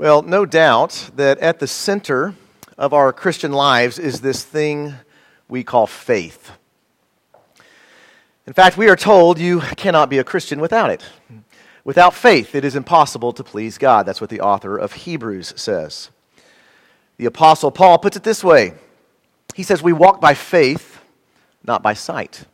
Well, no doubt that at the center of our Christian lives is this thing we call faith. In fact, we are told you cannot be a Christian without it. Without faith, it is impossible to please God. That's what the author of Hebrews says. The Apostle Paul puts it this way He says, We walk by faith, not by sight.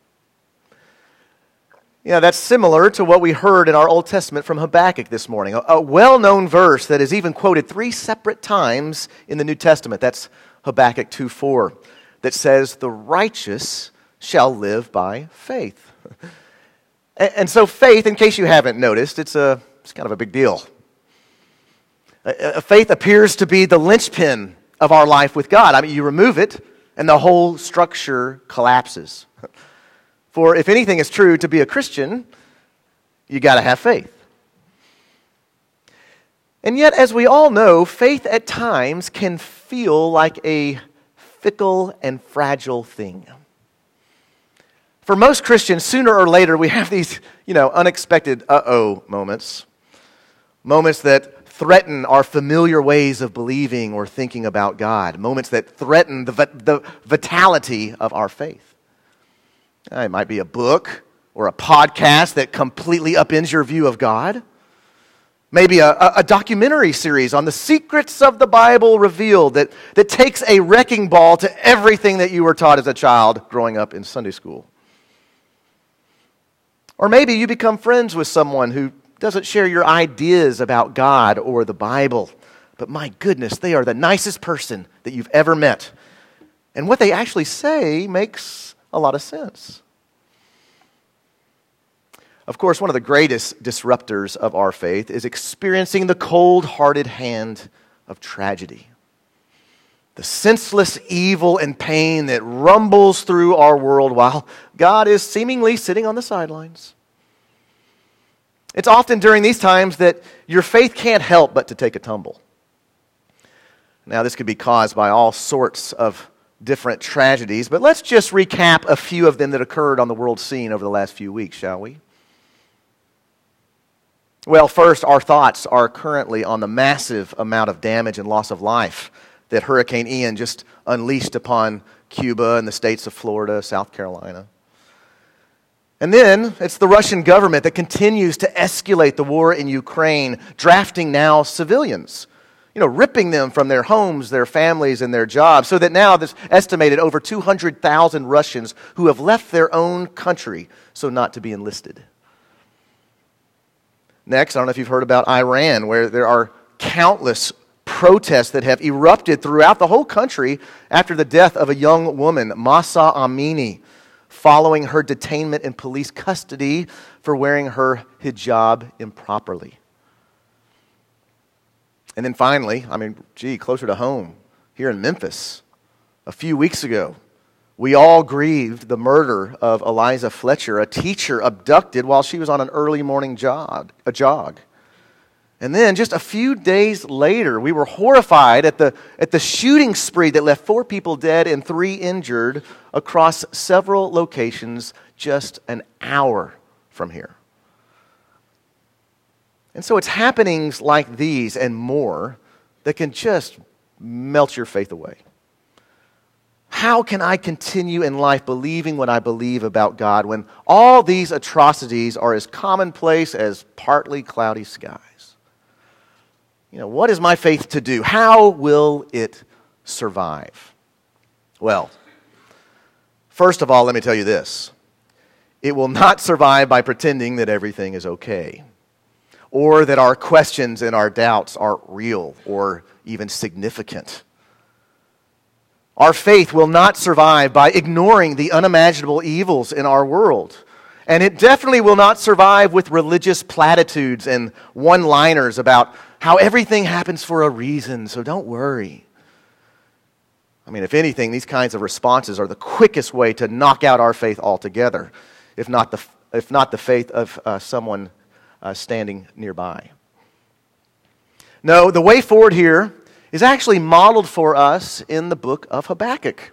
Yeah, that's similar to what we heard in our Old Testament from Habakkuk this morning. A, well known verse that is even quoted three separate times in the New Testament. That's Habakkuk 2 4, that says, The righteous shall live by faith. and, so, faith, in case you haven't noticed, it's, a, it's kind of a big deal. Faith appears to be the linchpin of our life with God. I mean, you remove it, and the whole structure collapses. For if anything is true to be a Christian, you got to have faith. And yet, as we all know, faith at times can feel like a fickle and fragile thing. For most Christians, sooner or later, we have these, you know, unexpected uh oh moments. Moments that threaten our familiar ways of believing or thinking about God. Moments that threaten the, the vitality of our faith. Uh, it might be a book or a podcast that completely upends your view of God. Maybe a, a, documentary series on the secrets of the Bible revealed that, that takes a wrecking ball to everything that you were taught as a child growing up in Sunday school. Or maybe you become friends with someone who doesn't share your ideas about God or the Bible. But my goodness, they are the nicest person that you've ever met. And what they actually say makes a lot of sense. Of course, one of the greatest disruptors of our faith is experiencing the cold hearted hand of tragedy. The senseless evil and pain that rumbles through our world while God is seemingly sitting on the sidelines. It's often during these times that your faith can't help but to take a tumble. Now, this could be caused by all sorts of different tragedies, but let's just recap a few of them that occurred on the world scene over the last few weeks, shall we? Well, first, our thoughts are currently on the massive amount of damage and loss of life that Hurricane Ian just unleashed upon Cuba and the states of Florida, South Carolina. And then it's the Russian government that continues to escalate the war in Ukraine, drafting now civilians you know, ripping them from their homes, their families, and their jobs, so that now there's estimated over 200,000 Russians who have left their own country so not to be enlisted. Next, I don't know if you've heard about Iran, where there are countless protests that have erupted throughout the whole country after the death of a young woman, Mahsa Amini, following her detainment in police custody for wearing her hijab improperly. And then finally, I mean, gee, closer to home, here in Memphis, a few weeks ago, we all grieved the murder of Eliza Fletcher, a teacher abducted while she was on an early morning jog, a jog. And then just a few days later, we were horrified at the, at the shooting spree that left four people dead and three injured across several locations just an hour from here. And so it's happenings like these and more that can just melt your faith away. How can I continue in life believing what I believe about God when all these atrocities are as commonplace as partly cloudy skies? You know, what is my faith to do? How will it survive? Well, first of all, let me tell you this it will not survive by pretending that everything is okay or that our questions and our doubts aren't real or even significant. Our faith will not survive by ignoring the unimaginable evils in our world. And it definitely will not survive with religious platitudes and one liners about how everything happens for a reason, so don't worry. I mean, if anything, these kinds of responses are the quickest way to knock out our faith altogether, if not the, if not the faith of uh, someone uh, standing nearby. No, the way forward here is actually modeled for us in the book of Habakkuk,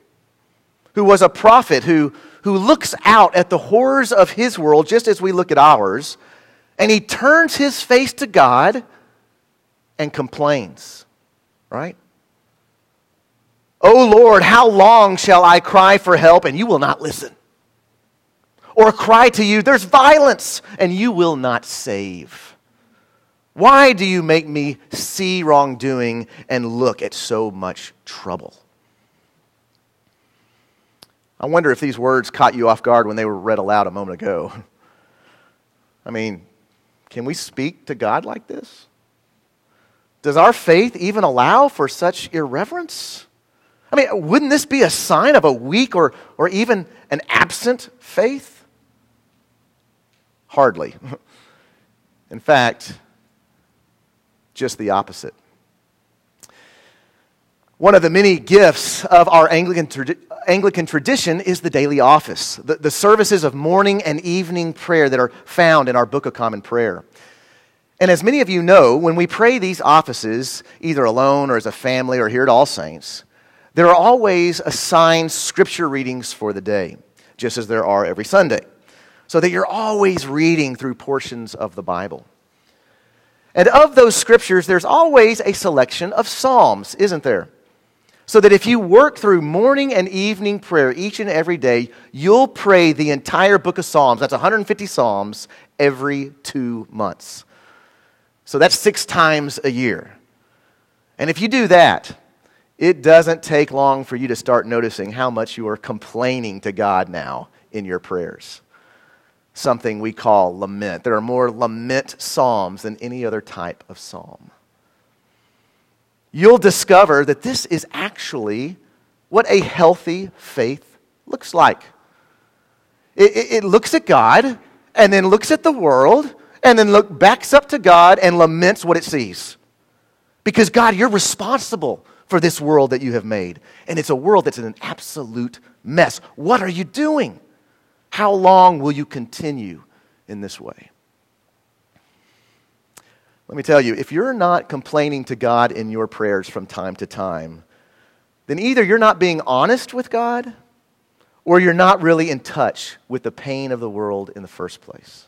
who was a prophet who, who looks out at the horrors of his world just as we look at ours, and he turns his face to God and complains, right? Oh Lord, how long shall I cry for help and you will not listen? Or cry to you, there's violence and you will not save. Why do you make me see wrongdoing and look at so much trouble? I wonder if these words caught you off guard when they were read aloud a moment ago. I mean, can we speak to God like this? Does our faith even allow for such irreverence? I mean, wouldn't this be a sign of a weak or, or even an absent faith? Hardly. In fact, just the opposite. One of the many gifts of our Anglican, Anglican tradition is the daily office, the, the services of morning and evening prayer that are found in our Book of Common Prayer. And as many of you know, when we pray these offices, either alone or as a family or here at All Saints, there are always assigned scripture readings for the day, just as there are every Sunday, so that you're always reading through portions of the Bible. And of those scriptures, there's always a selection of Psalms, isn't there? So that if you work through morning and evening prayer each and every day, you'll pray the entire book of Psalms. That's 150 Psalms every two months. So that's six times a year. And if you do that, it doesn't take long for you to start noticing how much you are complaining to God now in your prayers. Something we call lament. There are more lament psalms than any other type of psalm. You'll discover that this is actually what a healthy faith looks like. It, it, it looks at God and then looks at the world and then look backs up to God and laments what it sees. Because God, you're responsible for this world that you have made. And it's a world that's in an absolute mess. What are you doing? How long will you continue in this way? Let me tell you, if you're not complaining to God in your prayers from time to time, then either you're not being honest with God or you're not really in touch with the pain of the world in the first place.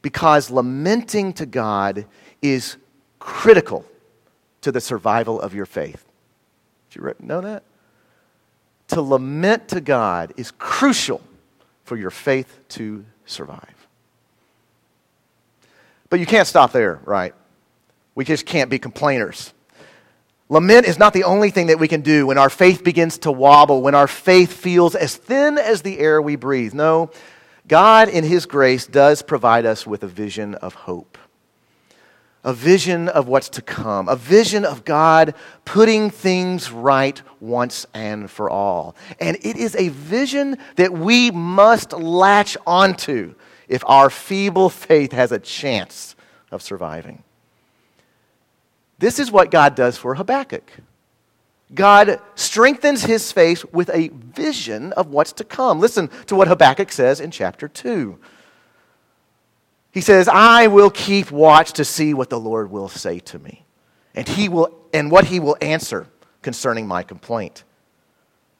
Because lamenting to God is critical to the survival of your faith. Did you know that? To lament to God is crucial for your faith to survive. But you can't stop there, right? We just can't be complainers. Lament is not the only thing that we can do when our faith begins to wobble, when our faith feels as thin as the air we breathe. No, God, in His grace, does provide us with a vision of hope a vision of what's to come, a vision of God putting things right once and for all. And it is a vision that we must latch onto if our feeble faith has a chance of surviving. This is what God does for Habakkuk. God strengthens his faith with a vision of what's to come. Listen to what Habakkuk says in chapter 2. He says, I will keep watch to see what the Lord will say to me, and, he will, and what he will answer concerning my complaint.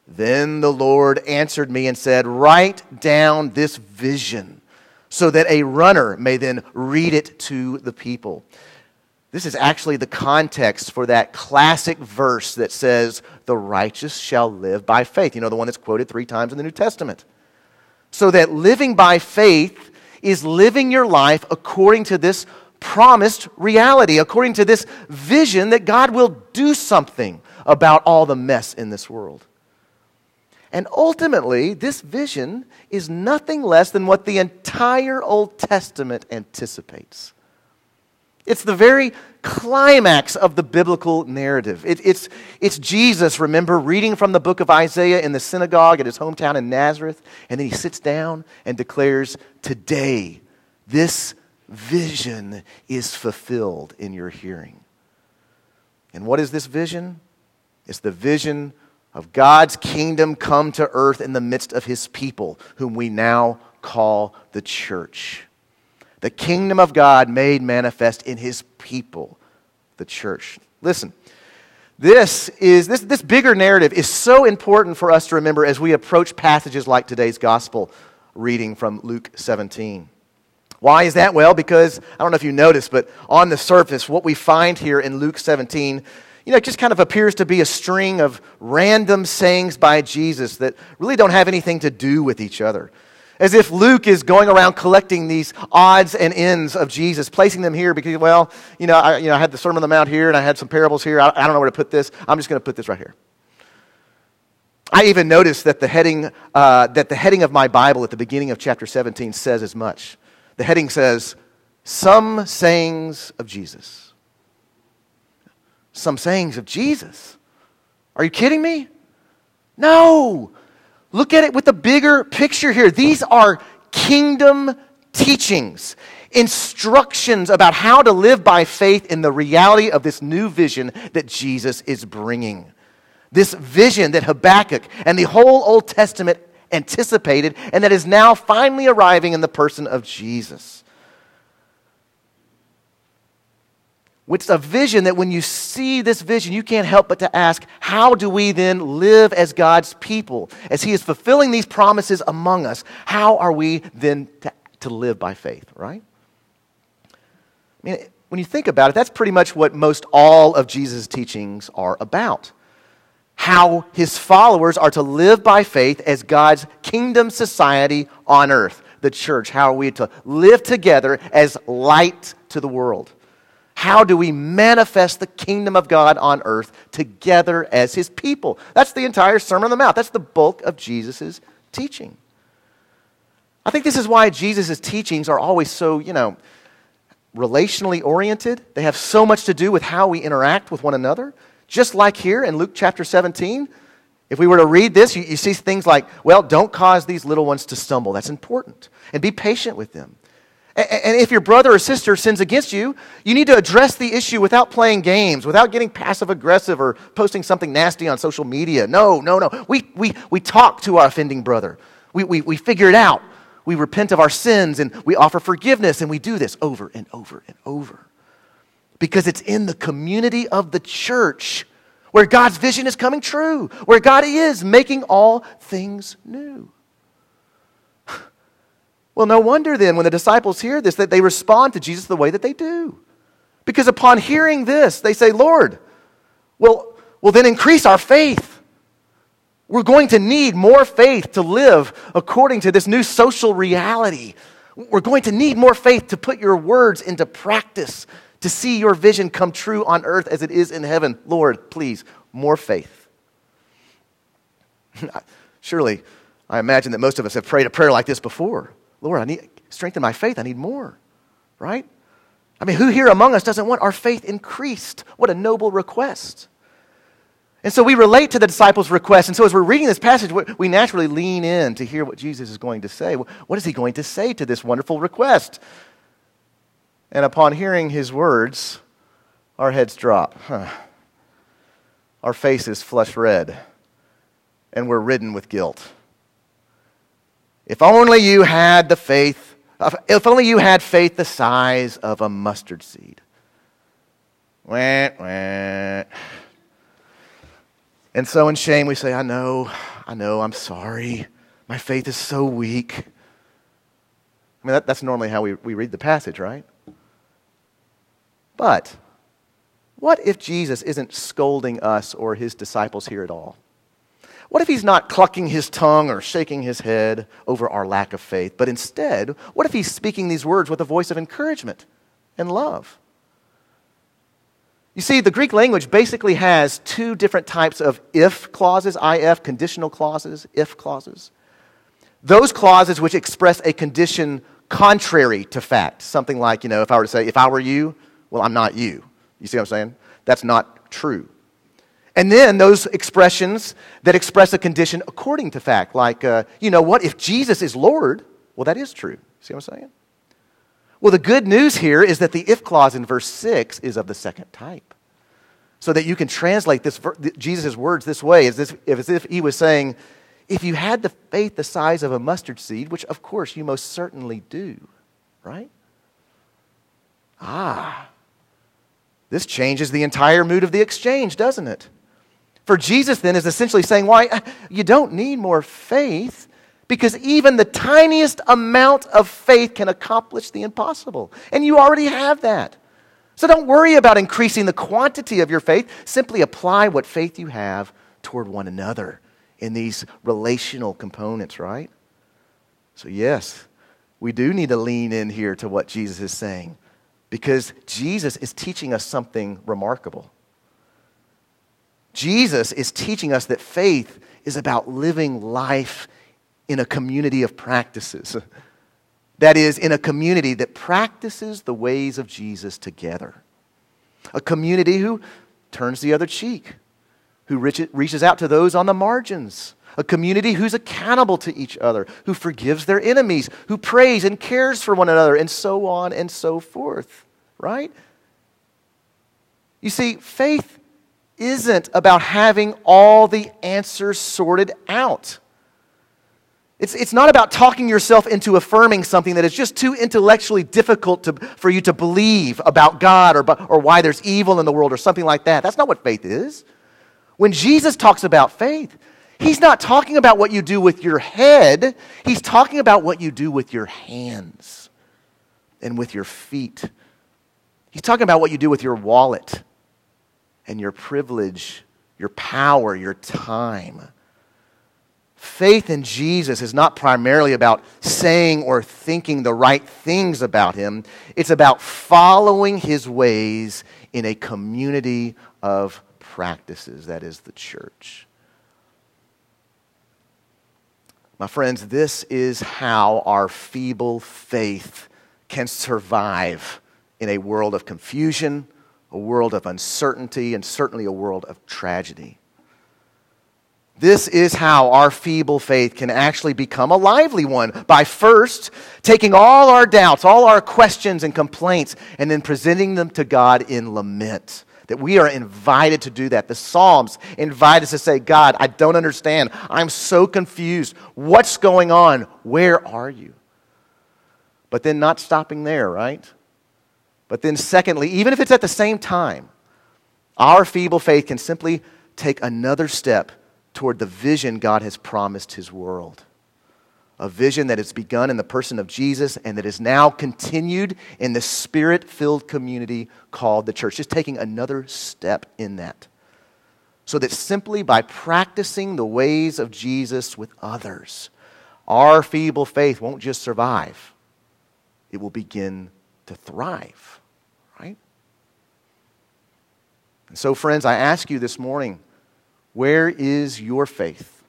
Then the Lord answered me and said, Write down this vision so that a runner may then read it to the people. This is actually the context for that classic verse that says, The righteous shall live by faith. You know, the one that's quoted three times in the New Testament. So that living by faith is living your life according to this promised reality, according to this vision that God will do something about all the mess in this world. And ultimately, this vision is nothing less than what the entire Old Testament anticipates. It's the very climax of the biblical narrative. It, it's, it's Jesus, remember, reading from the book of Isaiah in the synagogue at his hometown in Nazareth, and then he sits down and declares, Today, this vision is fulfilled in your hearing. And what is this vision? It's the vision of God's kingdom come to earth in the midst of his people, whom we now call the church the kingdom of God made manifest in his people, the church. Listen, this is this, this bigger narrative is so important for us to remember as we approach passages like today's gospel reading from Luke 17. Why is that? Well, because I don't know if you noticed, but on the surface, what we find here in Luke 17, you know, it just kind of appears to be a string of random sayings by Jesus that really don't have anything to do with each other. As if Luke is going around collecting these odds and ends of Jesus, placing them here because, well, you know, I, you know, I had the Sermon on the Mount here and I had some parables here. I, I don't know where to put this. I'm just going to put this right here. I even noticed that the, heading, uh, that the heading of my Bible at the beginning of chapter 17 says as much. The heading says, Some Sayings of Jesus. Some Sayings of Jesus. Are you kidding me? No. Look at it with the bigger picture here. These are kingdom teachings, instructions about how to live by faith in the reality of this new vision that Jesus is bringing. This vision that Habakkuk and the whole Old Testament anticipated and that is now finally arriving in the person of Jesus. It's a vision that when you see this vision, you can't help but to ask, how do we then live as God's people? As He is fulfilling these promises among us, how are we then to, to live by faith, right? I mean, when you think about it, that's pretty much what most all of Jesus' teachings are about. How His followers are to live by faith as God's kingdom society on earth, the church. How are we to live together as light to the world? How do we manifest the kingdom of God on earth together as his people? That's the entire Sermon on the Mount. That's the bulk of Jesus' teaching. I think this is why Jesus' teachings are always so, you know, relationally oriented. They have so much to do with how we interact with one another. Just like here in Luke chapter 17, if we were to read this, you, you, see things like, well, don't cause these little ones to stumble. That's important. And be patient with them. And if your brother or sister sins against you, you need to address the issue without playing games, without getting passive aggressive or posting something nasty on social media. No, no, no. We, we, we talk to our offending brother. We, we, we figure it out. We repent of our sins and we offer forgiveness, and we do this over and over and over. Because it's in the community of the church where God's vision is coming true, where God is making all things new. Well, no wonder then when the disciples hear this that they respond to Jesus the way that they do. Because upon hearing this, they say, Lord, well, well then increase our faith. We're going to need more faith to live according to this new social reality. We're going to need more faith to put your words into practice, to see your vision come true on earth as it is in heaven. Lord, please, more faith. Surely, I imagine that most of us have prayed a prayer like this before. Lord, I need strengthen my faith. I need more, right? I mean, who here among us doesn't want our faith increased? What a noble request. And so we relate to the disciples' request. And so as we're reading this passage, we naturally lean in to hear what Jesus is going to say. What is he going to say to this wonderful request? And upon hearing his words, our heads drop. Huh. Our faces flush red, and we're ridden with guilt. If only you had the faith, if only you had faith the size of a mustard seed. Wah, wah. And so in shame we say, I know, I know, I'm sorry. My faith is so weak. I mean, that, that's normally how we, we read the passage, right? But what if Jesus isn't scolding us or his disciples here at all? What if he's not clucking his tongue or shaking his head over our lack of faith, but instead, what if he's speaking these words with a voice of encouragement and love? You see, the Greek language basically has two different types of if clauses, if, conditional clauses, if clauses. Those clauses which express a condition contrary to fact. Something like, you know, if I were to say, if I were you, well, I'm not you. You see what I'm saying? That's not true. And then those expressions that express a condition according to fact, like, uh, you know what, if Jesus is Lord, well, that is true. See what I'm saying? Well, the good news here is that the if clause in verse 6 is of the second type. So that you can translate this, Jesus' words this way, as, this, as if he was saying, if you had the faith the size of a mustard seed, which of course you most certainly do, right? Ah, this changes the entire mood of the exchange, doesn't it? For Jesus then is essentially saying, why? Uh, you don't need more faith Because even the tiniest amount of faith can accomplish the impossible. And you already have that. So don't worry about increasing the quantity of your faith. Simply apply what faith you have toward one another in these relational components, right? So, yes, we do need to lean in here to what Jesus is saying because Jesus is teaching us something remarkable. Jesus is teaching us that faith is about living life in a community of practices. That is, in a community that practices the ways of Jesus together. A community who turns the other cheek, who reaches out to those on the margins. A community who's accountable to each other, who forgives their enemies, who prays and cares for one another, and so on and so forth. Right? You see, faith isn't about having all the answers sorted out. It's, it's not about talking yourself into affirming something that is just too intellectually difficult to, for you to believe about God or, or why there's evil in the world or something like that. That's not what faith is. When Jesus talks about faith, he's not talking about what you do with your head, he's talking about what you do with your hands and with your feet. He's talking about what you do with your wallet and your privilege, your power, your time. Faith in Jesus is not primarily about saying or thinking the right things about him. It's about following his ways in a community of practices, that is the church. My friends, this is how our feeble faith can survive in a world of confusion, a world of uncertainty, and certainly a world of tragedy. This is how our feeble faith can actually become a lively one by first taking all our doubts, all our questions and complaints, and then presenting them to God in lament. That we are invited to do that. The Psalms invite us to say, God, I don't understand. I'm so confused. What's going on? Where are you? But then not stopping there, right? But then, secondly, even if it's at the same time, our feeble faith can simply take another step toward the vision God has promised his world. A vision that has begun in the person of Jesus and that is now continued in the spirit filled community called the church. Just taking another step in that. So that simply by practicing the ways of Jesus with others, our feeble faith won't just survive, it will begin to thrive, right? And so, friends, I ask you this morning where is your faith?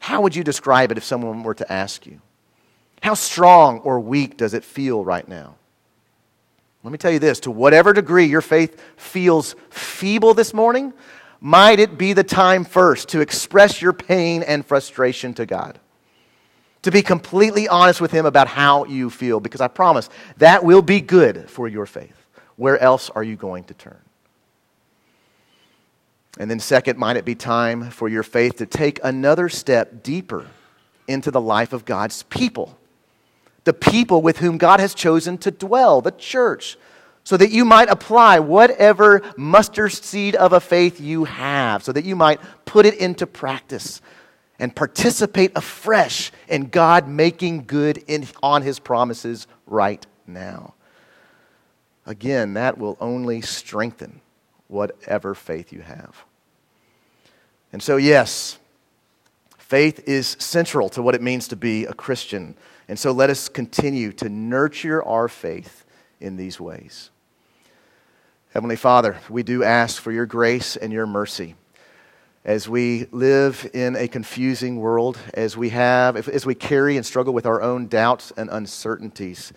How would you describe it if someone were to ask you? How strong or weak does it feel right now? Let me tell you this to whatever degree your faith feels feeble this morning, might it be the time first to express your pain and frustration to God? To be completely honest with Him about how you feel, because I promise that will be good for your faith. Where else are you going to turn? And then, second, might it be time for your faith to take another step deeper into the life of God's people, the people with whom God has chosen to dwell, the church, so that you might apply whatever mustard seed of a faith you have, so that you might put it into practice and participate afresh in God making good in, on his promises right now. Again, that will only strengthen whatever faith you have. And so, yes, faith is central to what it means to be a Christian. And so, let us continue to nurture our faith in these ways. Heavenly Father, we do ask for your grace and your mercy as we live in a confusing world, as we have, as we carry and struggle with our own doubts and uncertainties.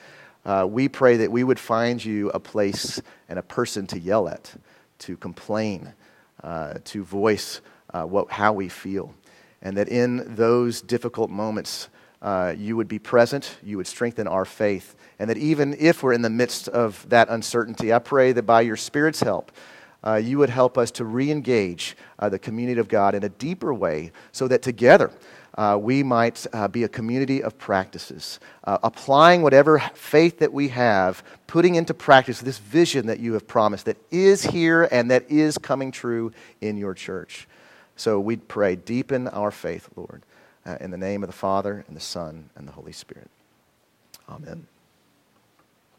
Uh, we pray that we would find you a place and a person to yell at, to complain, uh, to voice uh, what, how we feel. And that in those difficult moments, uh, you would be present, you would strengthen our faith. And that even if we're in the midst of that uncertainty, I pray that by your Spirit's help, uh, you would help us to re engage uh, the community of God in a deeper way so that together uh, we might uh, be a community of practices, uh, applying whatever faith that we have, putting into practice this vision that you have promised that is here and that is coming true in your church. So we pray, deepen our faith, Lord. Uh, in the name of the Father, and the Son, and the Holy Spirit. Amen.